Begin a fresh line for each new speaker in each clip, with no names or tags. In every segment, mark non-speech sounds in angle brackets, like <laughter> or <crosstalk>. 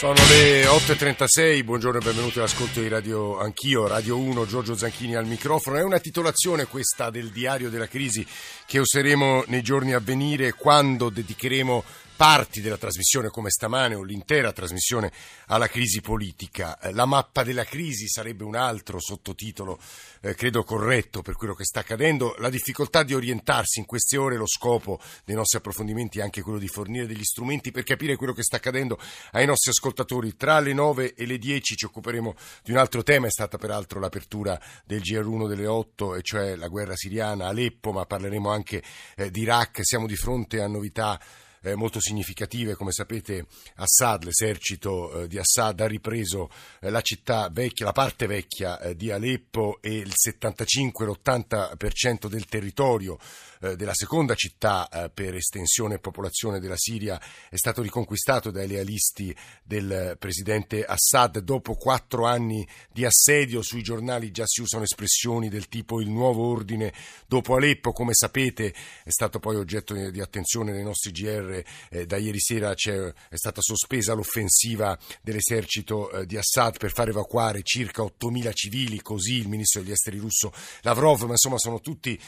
Sono le 8.36, buongiorno e benvenuti all'ascolto di Radio Anch'io, Radio 1, Giorgio Zanchini al microfono. È una titolazione questa del diario della crisi che useremo nei giorni a venire quando dedicheremo parti della trasmissione come stamane o l'intera trasmissione alla crisi politica. Eh, la mappa della crisi sarebbe un altro sottotitolo, eh, credo corretto per quello che sta accadendo. La difficoltà di orientarsi in queste ore, lo scopo dei nostri approfondimenti è anche quello di fornire degli strumenti per capire quello che sta accadendo ai nostri ascoltatori. Tra le 9 e le 10 ci occuperemo di un altro tema, è stata peraltro l'apertura del GR1 delle 8, e cioè la guerra siriana, Aleppo, ma parleremo anche eh, di Iraq. Siamo di fronte a novità eh, molto significative. Come sapete Assad, l'esercito eh, di Assad ha ripreso eh, la città vecchia, la parte vecchia eh, di Aleppo e il 75-80% del territorio eh, della seconda città eh, per estensione e popolazione della Siria è stato riconquistato dai lealisti del presidente Assad dopo quattro anni di assedio. Sui giornali già si usano espressioni del tipo il nuovo ordine dopo Aleppo, come sapete è stato poi oggetto di attenzione nei nostri GR. Eh, da ieri sera è stata sospesa l'offensiva dell'esercito eh, di Assad per far evacuare circa 8.000 civili, così il ministro degli esteri russo Lavrov, ma insomma sono tutti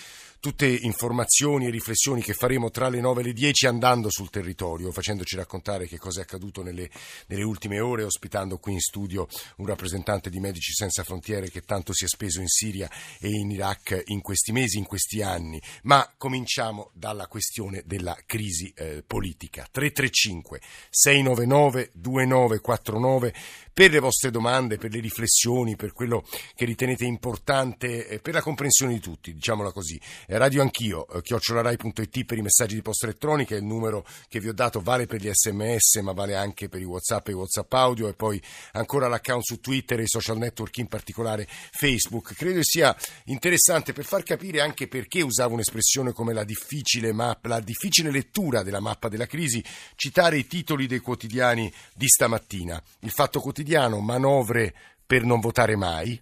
tutte informazioni e riflessioni che faremo tra le 9 e le 10 andando sul territorio, facendoci raccontare che cosa è accaduto nelle, nelle, ultime ore, ospitando qui in studio un rappresentante di Medici Senza Frontiere che tanto si è speso in Siria e in Iraq in questi mesi, in questi anni. Ma cominciamo dalla questione della crisi eh, politica. 335 699 2949 per le vostre domande, per le riflessioni, per quello che ritenete importante, eh, per la comprensione di tutti, diciamola così. Eh, radio Anch'io, eh, chiocciolarai.it per i messaggi di posta elettronica, il numero che vi ho dato vale per gli sms, ma vale anche per i WhatsApp e i WhatsApp audio e poi ancora l'account su Twitter e i social network, in particolare Facebook. Credo sia interessante per far capire anche perché usavo un'espressione come la difficile mappa, la difficile lettura della mappa della crisi, citare i titoli dei quotidiani di stamattina. Il Fatto Quotidiano quotidiano manovre per non votare mai,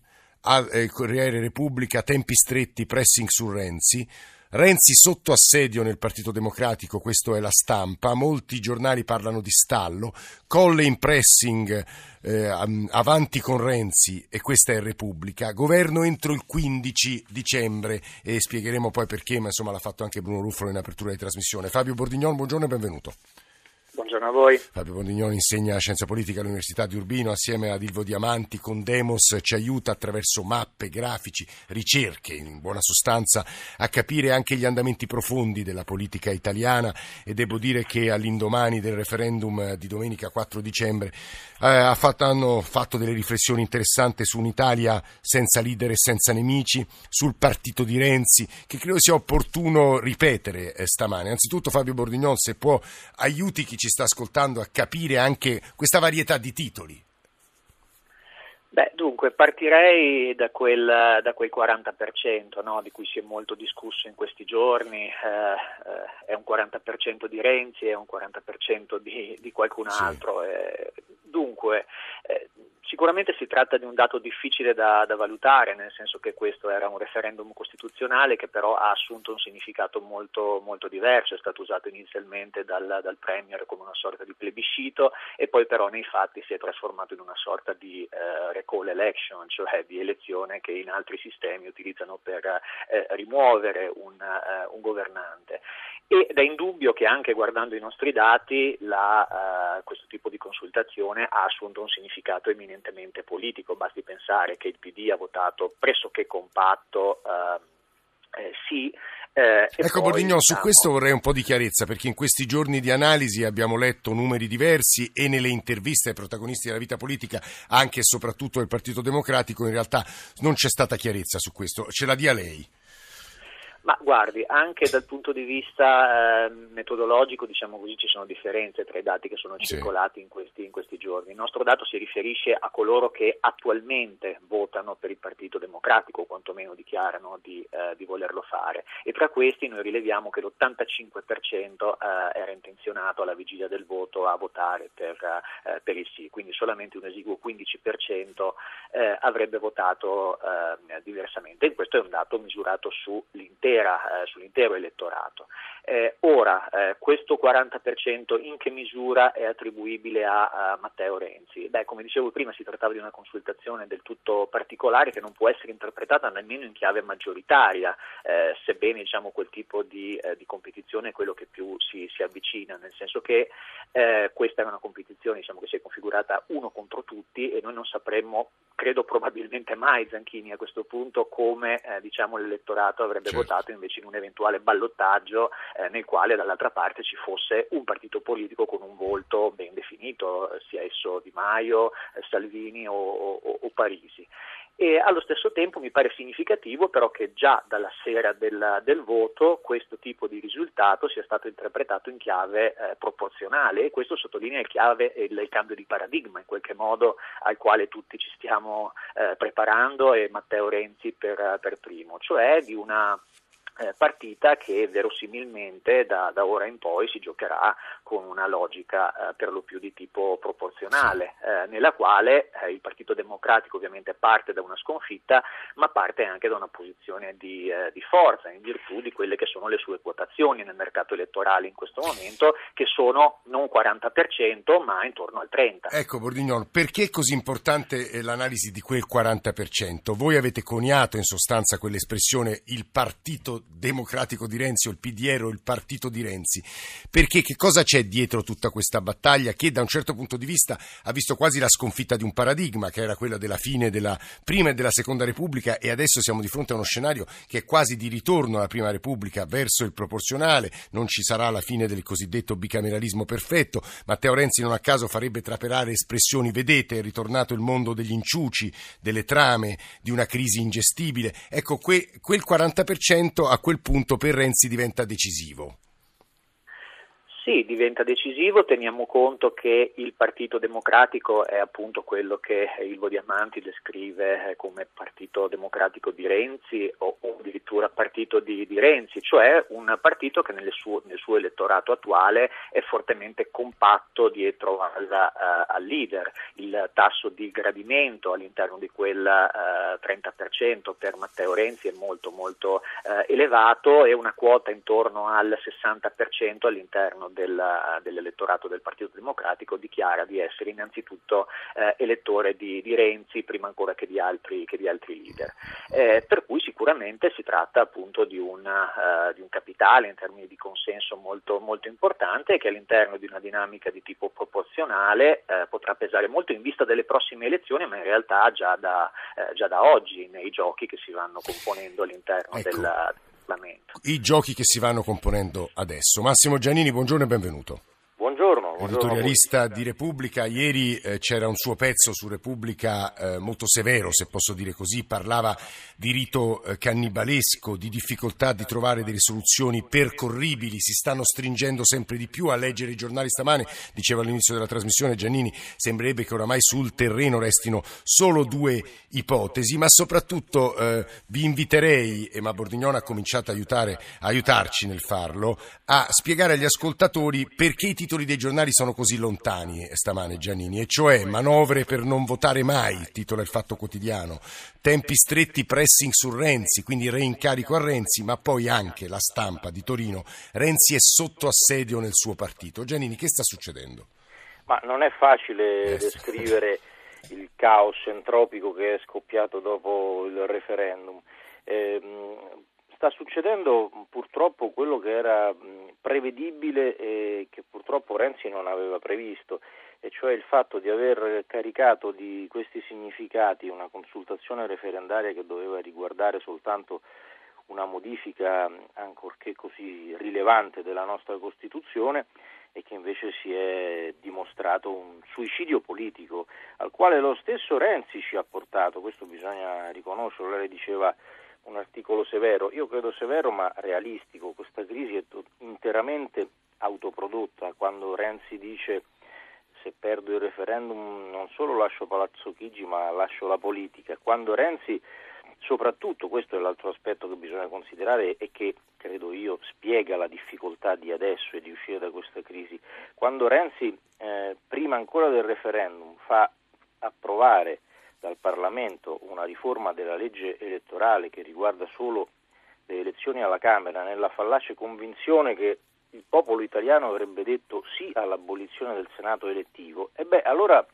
eh, Corriere Repubblica tempi stretti, pressing su Renzi, Renzi sotto assedio nel Partito Democratico, questo è la stampa, molti giornali parlano di stallo, Colle in pressing eh, avanti con Renzi e questa è Repubblica, governo entro il 15 dicembre e spiegheremo poi perché, ma insomma l'ha fatto anche Bruno Ruffolo in apertura di trasmissione. Fabio Bordignon, buongiorno e benvenuto.
Buongiorno a voi.
Fabio Bondignoni insegna scienza politica all'Università di Urbino assieme ad Ilvo Diamanti con Demos ci aiuta attraverso mappe, grafici, ricerche, in buona sostanza a capire anche gli andamenti profondi della politica italiana e devo dire che all'indomani del referendum di domenica 4 dicembre eh, hanno fatto delle riflessioni interessanti su un'Italia senza leader e senza nemici, sul partito di Renzi, che credo sia opportuno ripetere eh, stamane. Anzitutto Fabio Bordignon, se può, aiuti chi ci sta ascoltando a capire anche questa varietà di titoli.
Beh, dunque, partirei da quel, da quel 40% no, di cui si è molto discusso in questi giorni, eh, eh, è un 40% di Renzi, è un 40% di, di qualcun altro. Sì. Eh, dunque, eh, Sicuramente si tratta di un dato difficile da, da, valutare, nel senso che questo era un referendum costituzionale che però ha assunto un significato molto, molto diverso, è stato usato inizialmente dal, dal, Premier come una sorta di plebiscito e poi però nei fatti si è trasformato in una sorta di eh, recall election, cioè di elezione che in altri sistemi utilizzano per eh, rimuovere un, eh, un governante. Ed è indubbio che anche guardando i nostri dati la, uh, questo tipo di consultazione ha assunto un significato eminentemente politico, basti pensare che il PD ha votato pressoché compatto uh, eh, sì.
Eh, ecco Bordignon, diciamo... su questo vorrei un po' di chiarezza perché in questi giorni di analisi abbiamo letto numeri diversi e nelle interviste ai protagonisti della vita politica, anche e soprattutto del Partito Democratico, in realtà non c'è stata chiarezza su questo. Ce la dia lei.
Ma guardi, anche dal punto di vista eh, metodologico, diciamo così, ci sono differenze tra i dati che sono circolati sì. in, questi, in, questi, giorni. Il nostro dato si riferisce a coloro che attualmente votano per il Partito Democratico, o quantomeno dichiarano di, eh, di volerlo fare. E tra questi noi rileviamo che l'85% eh, era intenzionato alla vigilia del voto a votare per, eh, per il sì, quindi solamente un esiguo 15% eh, avrebbe votato eh, diversamente. E questo è un dato misurato sull'intero sull'intera, eh, sull'intero elettorato. Eh, ora, eh, questo 40% in che misura è attribuibile a, a, Matteo Renzi? Beh, come dicevo prima, si trattava di una consultazione del tutto particolare che non può essere interpretata nemmeno in chiave maggioritaria, eh, sebbene diciamo, quel tipo di, eh, di, competizione è quello che più si, si avvicina, nel senso che eh, questa è una competizione diciamo, che si è configurata uno contro tutti e noi non sapremmo, credo probabilmente mai Zanchini a questo punto, come diciamo, l'elettorato avrebbe certo. votato passato invece in un eventuale ballottaggio eh, nel quale dall'altra parte ci fosse un partito politico con un volto ben definito, sia esso Di Maio, eh, Salvini o, o, o Parisi. E allo stesso tempo mi pare significativo però che già dalla sera del, del voto questo tipo di risultato sia stato interpretato in chiave eh, proporzionale e questo sottolinea chiave, il, il, cambio di paradigma in qualche modo al quale tutti ci stiamo eh, preparando e Matteo Renzi per, per primo, cioè di una eh, partita che verosimilmente da, da, ora in poi si giocherà con una logica eh, per lo più di tipo proporzionale, eh, nella quale eh, il Partito Democratico ovviamente parte da una sconfitta, ma parte anche da una posizione di, eh, di, forza in virtù di quelle che sono le sue quotazioni nel mercato elettorale in questo momento, che sono non 40% ma intorno al 30%.
Ecco Bordignon, perché è così importante l'analisi di quel 40%? Voi avete coniato in sostanza quell'espressione il partito democratico di Renzi o il PDR o il partito di Renzi, perché che cosa c'è dietro tutta questa battaglia che da un certo punto di vista ha visto quasi la sconfitta di un paradigma che era quella della fine della prima e della seconda Repubblica e adesso siamo di fronte a uno scenario che è quasi di ritorno alla prima Repubblica verso il proporzionale, non ci sarà la fine del cosiddetto bicameralismo perfetto, Matteo Renzi non a caso farebbe traperare espressioni, vedete è ritornato il mondo degli inciuci, delle trame, di una crisi ingestibile, ecco que, quel 40% a quel punto per Renzi diventa decisivo.
Sì, diventa decisivo, teniamo conto che il Partito Democratico è appunto quello che Ilvo Diamanti descrive come Partito Democratico di Renzi o, addirittura Partito di, di, Renzi, cioè un partito che suo, nel suo elettorato attuale è fortemente compatto dietro al, uh, al, leader. Il tasso di gradimento all'interno di quel uh, eh, 30% per Matteo Renzi è molto molto uh, elevato e una quota intorno al 60% all'interno del, dell'elettorato del Partito Democratico dichiara di essere innanzitutto eh, elettore di, di, Renzi prima ancora che di altri, che di altri leader. Eh, per cui sicuramente si tratta appunto di, una, uh, di, un capitale in termini di consenso molto, molto importante che all'interno di una dinamica di tipo proporzionale eh, potrà pesare molto in vista delle prossime elezioni, ma in realtà già da, eh, già da oggi nei giochi che si vanno componendo all'interno ecco. del Parlamento.
I giochi che si vanno componendo adesso. Massimo Giannini, buongiorno e benvenuto.
Buongiorno.
Editorialista di Repubblica, ieri eh, c'era un suo pezzo su Repubblica eh, molto severo, se posso dire così, parlava di rito eh, cannibalesco, di difficoltà di trovare delle soluzioni percorribili, si stanno stringendo sempre di più a leggere i giornali stamane, diceva all'inizio della trasmissione Giannini, sembrerebbe che oramai sul terreno restino solo due ipotesi, ma soprattutto eh, vi inviterei, e ma Bordignone ha cominciato a, aiutare, aiutarci nel farlo, a spiegare agli ascoltatori perché i titoli dei giornali sono così lontani stamane Giannini, e cioè manovre per non votare mai, titola il Fatto Quotidiano, tempi stretti pressing su Renzi, quindi reincarico a Renzi, ma poi anche la stampa di Torino, Renzi è sotto assedio nel suo partito. Giannini, che sta succedendo?
Ma non è facile eh, descrivere il caos entropico che è scoppiato dopo il referendum. Eh, sta succedendo purtroppo quello che era prevedibile e che purtroppo Renzi non aveva previsto, e cioè il fatto di aver caricato di questi significati una consultazione referendaria che doveva riguardare soltanto una modifica ancorché così rilevante della nostra Costituzione e che invece si è dimostrato un suicidio politico al quale lo stesso Renzi ci ha portato, questo bisogna riconoscerlo, lei diceva un articolo severo, io credo severo ma realistico, questa crisi è interamente autoprodotta, quando Renzi dice se perdo il referendum non solo lascio Palazzo Chigi ma lascio la politica, quando Renzi soprattutto, questo è l'altro aspetto che bisogna considerare e che credo io spiega la difficoltà di adesso e di uscire da questa crisi, quando Renzi eh, prima ancora del referendum fa approvare dal Parlamento una riforma della legge elettorale che riguarda solo le elezioni alla Camera nella fallace convinzione che il popolo italiano avrebbe detto sì all'abolizione del Senato elettivo, e beh, allora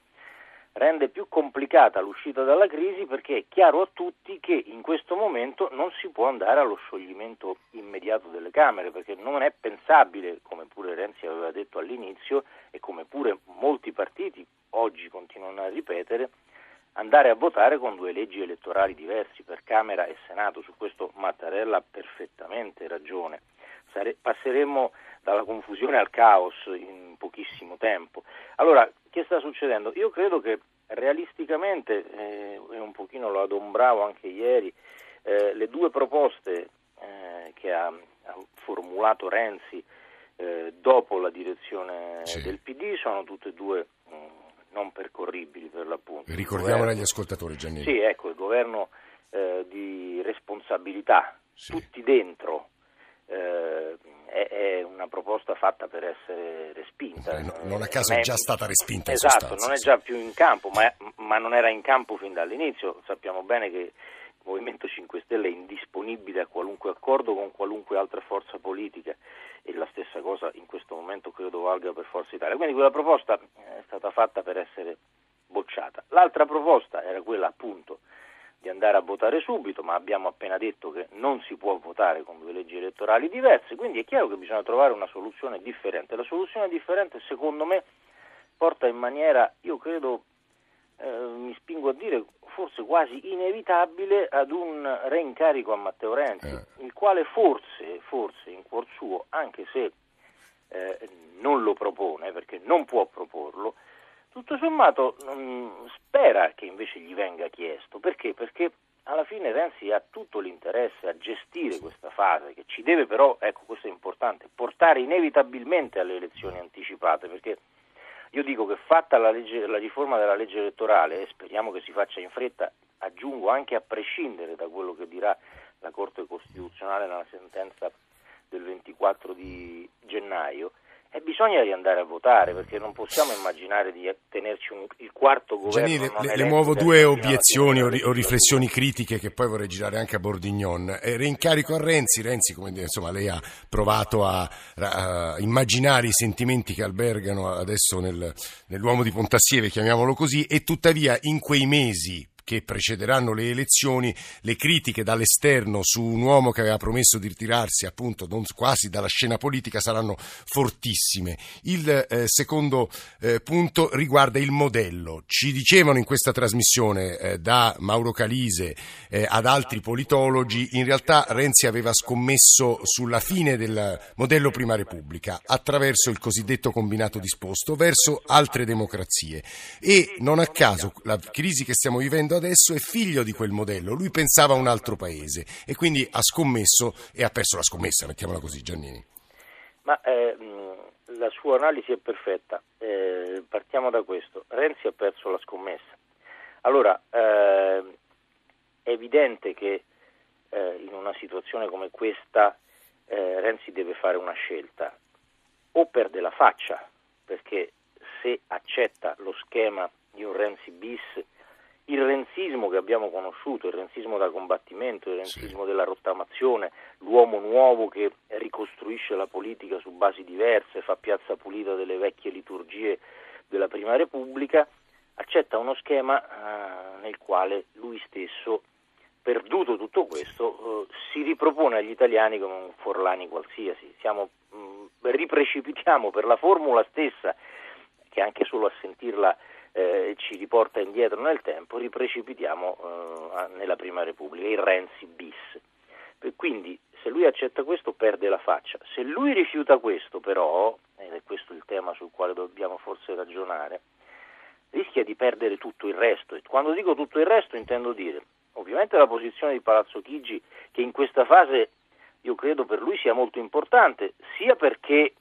rende più complicata l'uscita dalla crisi perché è chiaro a tutti che in questo momento non si può andare allo scioglimento immediato delle Camere, perché non è pensabile, come pure Renzi aveva detto all'inizio e come pure molti partiti oggi continuano a ripetere, andare a votare con due leggi elettorali diversi per Camera e Senato. Su questo Mattarella ha perfettamente ragione. Sare- passeremo dalla confusione al caos in pochissimo tempo. Allora, che sta succedendo? Io credo che realisticamente, eh, e un pochino lo adombravo anche ieri, eh, le due proposte eh, che ha, ha, formulato Renzi eh, dopo la direzione sì. del PD sono tutte e due mh, mm, non percorribili per l'appunto.
Ricordiamolo agli ascoltatori Giannini.
Sì, ecco, il governo eh, di responsabilità, sì. tutti dentro, eh, è, è, una proposta fatta per essere respinta.
No, non a caso è, già stata respinta.
Esatto, non è già più in campo, ma, ma, non era in campo fin dall'inizio. Sappiamo bene che Movimento 5 Stelle è indisponibile a qualunque accordo con qualunque altra forza politica e la stessa cosa in questo momento credo valga per Forza Italia. Quindi quella proposta è stata fatta per essere bocciata. L'altra proposta era quella appunto di andare a votare subito, ma abbiamo appena detto che non si può votare con due leggi elettorali diverse, quindi è chiaro che bisogna trovare una soluzione differente. La soluzione differente secondo me porta in maniera, io credo, eh, mi spingo a dire forse quasi inevitabile ad un reincarico a Matteo Renzi, eh. il quale forse, forse in cuor suo, anche se eh, non lo propone, perché non può proporlo, tutto sommato mh, spera che invece gli venga chiesto. Perché? Perché alla fine Renzi ha tutto l'interesse a gestire questa fase, che ci deve però, ecco questo è importante, portare inevitabilmente alle elezioni anticipate, perché io dico che fatta la, legge, la riforma della legge elettorale, e speriamo che si faccia in fretta, aggiungo anche a prescindere da quello che dirà la Corte Costituzionale nella sentenza del 24 di gennaio, e bisogna riandare a votare perché non possiamo immaginare di tenerci un, il quarto governo.
Gianni, le, le muovo due obiezioni o, o, riflessioni critiche che poi vorrei girare anche a Bordignon. Eh, reincarico a Renzi, Renzi come insomma, lei ha provato a, a, immaginare i sentimenti che albergano adesso nel, nell'uomo di Pontassieve, chiamiamolo così, e tuttavia in quei mesi che precederanno le elezioni, le critiche dall'esterno su un uomo che aveva promesso di ritirarsi appunto quasi dalla scena politica saranno fortissime. Il eh, secondo eh, punto riguarda il modello. Ci dicevano in questa trasmissione eh, da Mauro Calise eh, ad altri politologi, in realtà Renzi aveva scommesso sulla fine del modello Prima Repubblica attraverso il cosiddetto combinato disposto verso altre democrazie e non a caso la crisi che stiamo vivendo adesso è figlio di quel modello. Lui pensava a un altro paese e quindi ha scommesso e ha perso la scommessa, mettiamola così, Giannini.
Ma eh, la sua analisi è perfetta. Eh, partiamo da questo. Renzi ha perso la scommessa. Allora, eh, è evidente che eh, in una situazione come questa eh, Renzi deve fare una scelta. O perde la faccia, perché se accetta lo schema di un Renzi bis renzismo che abbiamo conosciuto, il renzismo da combattimento, il renzismo sì. della rottamazione, l'uomo nuovo che ricostruisce la politica su basi diverse, fa piazza pulita delle vecchie liturgie della Prima Repubblica, accetta uno schema eh, nel quale lui stesso, perduto tutto questo, eh, si ripropone agli italiani come un Forlani qualsiasi. Siamo, mh, mm, riprecipitiamo per la formula stessa, che anche solo a sentirla eh, ci riporta indietro nel tempo, riprecipitiamo eh, nella Prima Repubblica, il Renzi bis. Quindi se lui accetta questo perde la faccia, se lui rifiuta questo però, ed è questo il tema sul quale dobbiamo forse ragionare, rischia di perdere tutto il resto. E quando dico tutto il resto intendo dire ovviamente la posizione di Palazzo Chigi che in questa fase io credo per lui sia molto importante, sia perché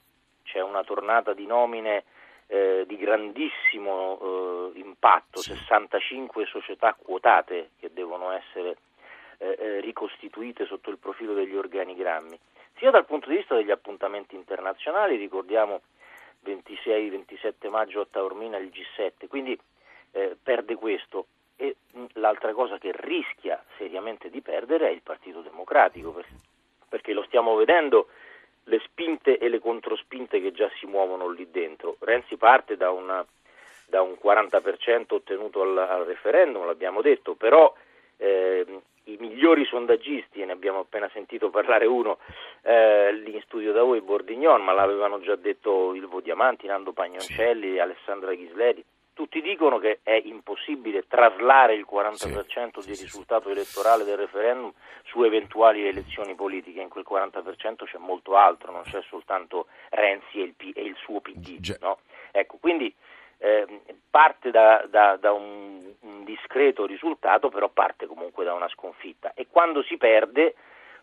c'è una tornata di nomine eh, di grandissimo eh, impatto, 65 società quotate che devono essere eh, eh, ricostituite sotto il profilo degli organigrammi, sia dal punto di vista degli appuntamenti internazionali, ricordiamo 26-27 maggio a Taormina il G7, quindi eh, perde questo. E mh, l'altra cosa che rischia seriamente di perdere è il Partito Democratico, per, perché lo stiamo vedendo le spinte e le controspinte che già si muovono lì dentro. Renzi parte da, una, da un 40% ottenuto al, al, referendum, l'abbiamo detto, però eh, i migliori sondaggisti, e ne abbiamo appena sentito parlare uno eh, lì in studio da voi, Bordignon, ma l'avevano già detto Ilvo Diamanti, Nando Pagnoncelli. Alessandra Ghisleri, tutti dicono che è impossibile traslare il 40% sì, di risultato elettorale del referendum su eventuali elezioni politiche, in quel 40% c'è molto altro, non c'è soltanto Renzi e il, P- e il suo PD. No? Ecco, quindi eh, parte da, da, da un, un discreto risultato, però parte comunque da una sconfitta e quando si perde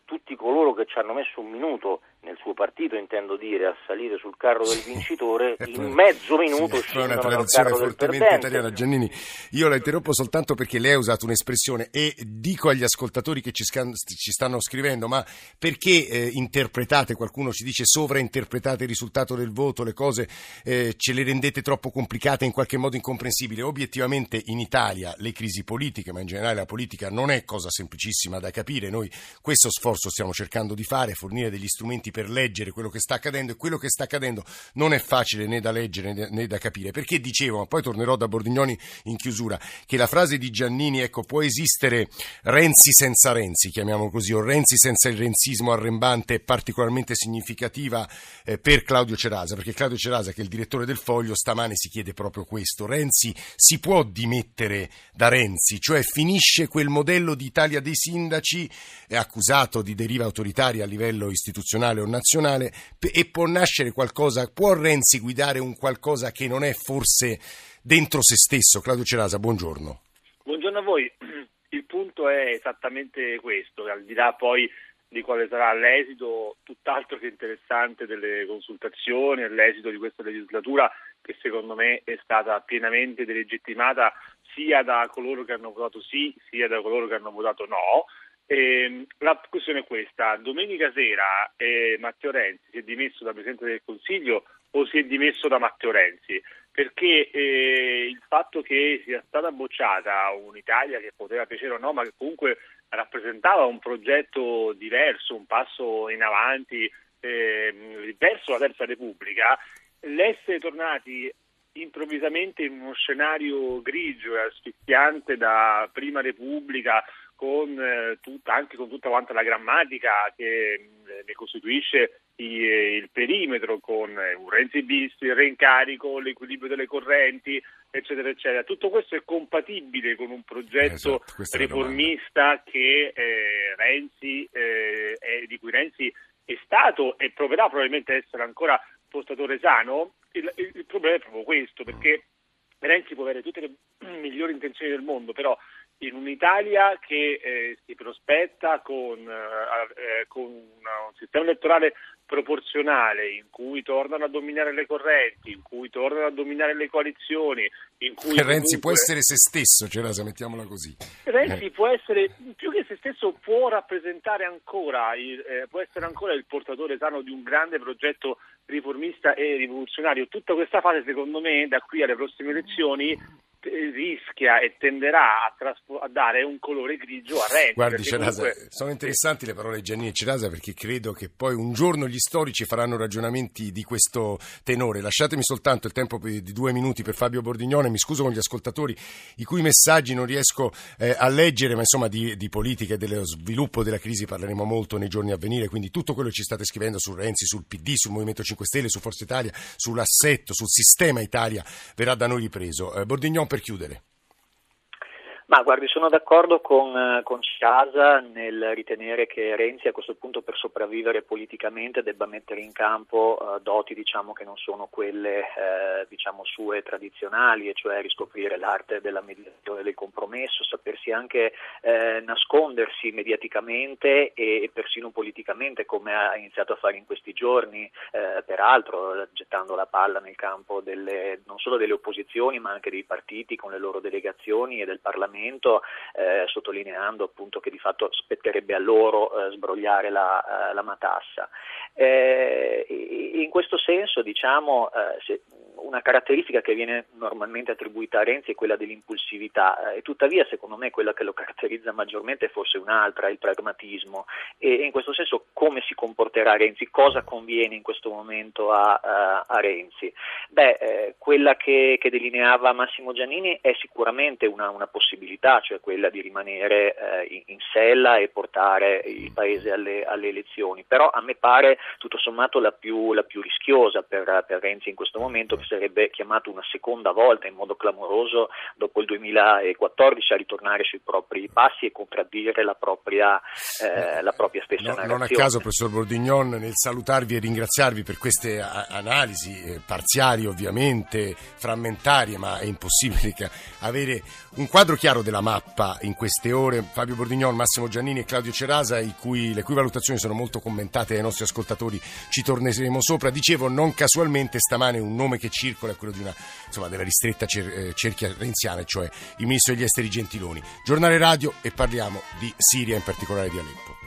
tutti coloro che ci hanno messo un minuto nel suo partito, intendo dire, a salire sul carro del vincitore, in mezzo minuto sì,
scendono una tradizione fortemente italiana. Giannini, io la interrompo soltanto perché lei ha usato un'espressione e dico agli ascoltatori che ci, scan- ci stanno scrivendo, ma perché eh, interpretate, qualcuno ci dice sovrainterpretate il risultato del voto, le cose eh, ce le rendete troppo complicate, in qualche modo incomprensibili? Obiettivamente in Italia le crisi politiche, ma in generale la politica non è cosa semplicissima da capire, noi questo sforzo stiamo cercando di fare, fornire degli strumenti per leggere quello che sta accadendo e quello che sta accadendo non è facile né da leggere né da capire. Perché dicevo, ma poi tornerò da Bordignoni in chiusura, che la frase di Giannini, ecco, può esistere Renzi senza Renzi, chiamiamolo così, o Renzi senza il renzismo arrembante è particolarmente significativa eh, per Claudio Cerasa, perché Claudio Cerasa, che è il direttore del Foglio, stamane si chiede proprio questo. Renzi si può dimettere da Renzi, cioè finisce quel modello di Italia dei sindaci eh, accusato di deriva autoritaria a livello istituzionale o nazionale e può nascere qualcosa, può Renzi guidare un qualcosa che non è forse dentro se stesso? Claudio Cerasa, buongiorno.
Buongiorno a voi. <clears throat> Il punto è esattamente questo, al di là poi di quale sarà l'esito tutt'altro che interessante delle consultazioni l'esito di questa legislatura che secondo me è stata pienamente delegittimata sia da coloro che hanno votato sì sia da coloro che hanno votato no eh, la questione è questa, domenica sera eh, Matteo Renzi si è dimesso da Presidente del Consiglio o si è dimesso da Matteo Renzi? Perché eh, il fatto che sia stata bocciata un'Italia che poteva piacere o no, ma che comunque rappresentava un progetto diverso, un passo in avanti ehm, verso la Terza Repubblica, l'essere tornati improvvisamente in uno scenario grigio e asfissiante da Prima Repubblica con eh, tutta, anche con tutta quanta la grammatica che ne costituisce eh, il perimetro con eh, un Renzi bis, il reincarico, l'equilibrio delle correnti, eccetera, eccetera. Tutto questo è compatibile con un progetto esatto, riformista che eh, Renzi, eh, è, di cui Renzi è stato e proverà probabilmente a essere ancora portatore sano? Il, il, il problema è proprio questo, perché Renzi può avere tutte le <clears throat> migliori intenzioni del mondo, però in un'Italia che eh, si prospetta con, eh, eh con una, un sistema elettorale proporzionale in cui tornano a dominare le correnti, in cui tornano a dominare le coalizioni, in cui
Renzi comunque... può essere se stesso, Cerasa, mettiamola così.
Renzi eh. può essere più che se stesso può rappresentare ancora il, eh, può essere ancora il portatore sano di un grande progetto riformista e rivoluzionario. Tutta questa fase, secondo me, da qui alle prossime elezioni rischia e tenderà a, traspo- a, dare un colore grigio a Renzi.
Guardi, Cerasa, comunque... sono interessanti le parole di Giannini e Cerasa perché credo che poi un giorno gli storici faranno ragionamenti di questo tenore. Lasciatemi soltanto il tempo di due minuti per Fabio Bordignone, mi scuso con gli ascoltatori i cui messaggi non riesco eh, a leggere, ma insomma di, di politica e dello sviluppo della crisi parleremo molto nei giorni a venire, quindi tutto quello che ci state scrivendo su Renzi, sul PD, sul Movimento 5 Stelle, su Forza Italia, sull'assetto, sul sistema Italia verrà da noi ripreso. Eh, Bordignon per chiudere.
Ma guardi, sono d'accordo con, con Casa nel ritenere che Renzi a questo punto per sopravvivere politicamente debba mettere in campo uh, doti diciamo, che non sono quelle eh, diciamo, sue tradizionali, e cioè riscoprire l'arte della mediazione del compromesso, sapersi anche eh, nascondersi mediaticamente e, e, persino politicamente come ha iniziato a fare in questi giorni, eh, peraltro gettando la palla nel campo delle, non solo delle opposizioni ma anche dei partiti con le loro delegazioni e del Parlamento Parlamento, eh, sottolineando appunto che di fatto spetterebbe a loro eh, sbrogliare la, eh, la matassa. Eh, in questo senso, diciamo, eh, se, una caratteristica che viene normalmente attribuita a Renzi è quella dell'impulsività. Eh, e tuttavia secondo me quella che lo caratterizza maggiormente è forse un'altra, il pragmatismo. E, in questo senso come si comporterà Renzi, cosa conviene in questo momento a, a, a Renzi? Beh, eh, quella che, che, delineava Massimo Giannini è sicuramente una, una possibilità, cioè quella di rimanere eh, in, in, sella e portare il Paese alle, alle, elezioni, però a me pare tutto sommato la più, la più rischiosa per, per Renzi in questo momento sarebbe chiamato una seconda volta in modo clamoroso dopo il 2014 a ritornare sui propri passi e contraddire la propria, eh, la propria stessa no,
narrazione. Non a caso, professor Bordignon, nel salutarvi e ringraziarvi per queste analisi eh, parziali ovviamente, frammentarie, ma è impossibile <laughs> avere un quadro chiaro della mappa in queste ore. Fabio Bordignon, Massimo Giannini e Claudio Cerasa, cui, le cui valutazioni sono molto commentate dai nostri ascoltatori, ci torneremo sopra. Dicevo, non casualmente stamane un nome che circola è quello una, insomma, della ristretta cer- eh, cerchia renziana, cioè il ministro degli esteri Gentiloni. Giornale radio e parliamo di Siria, in particolare di Aleppo.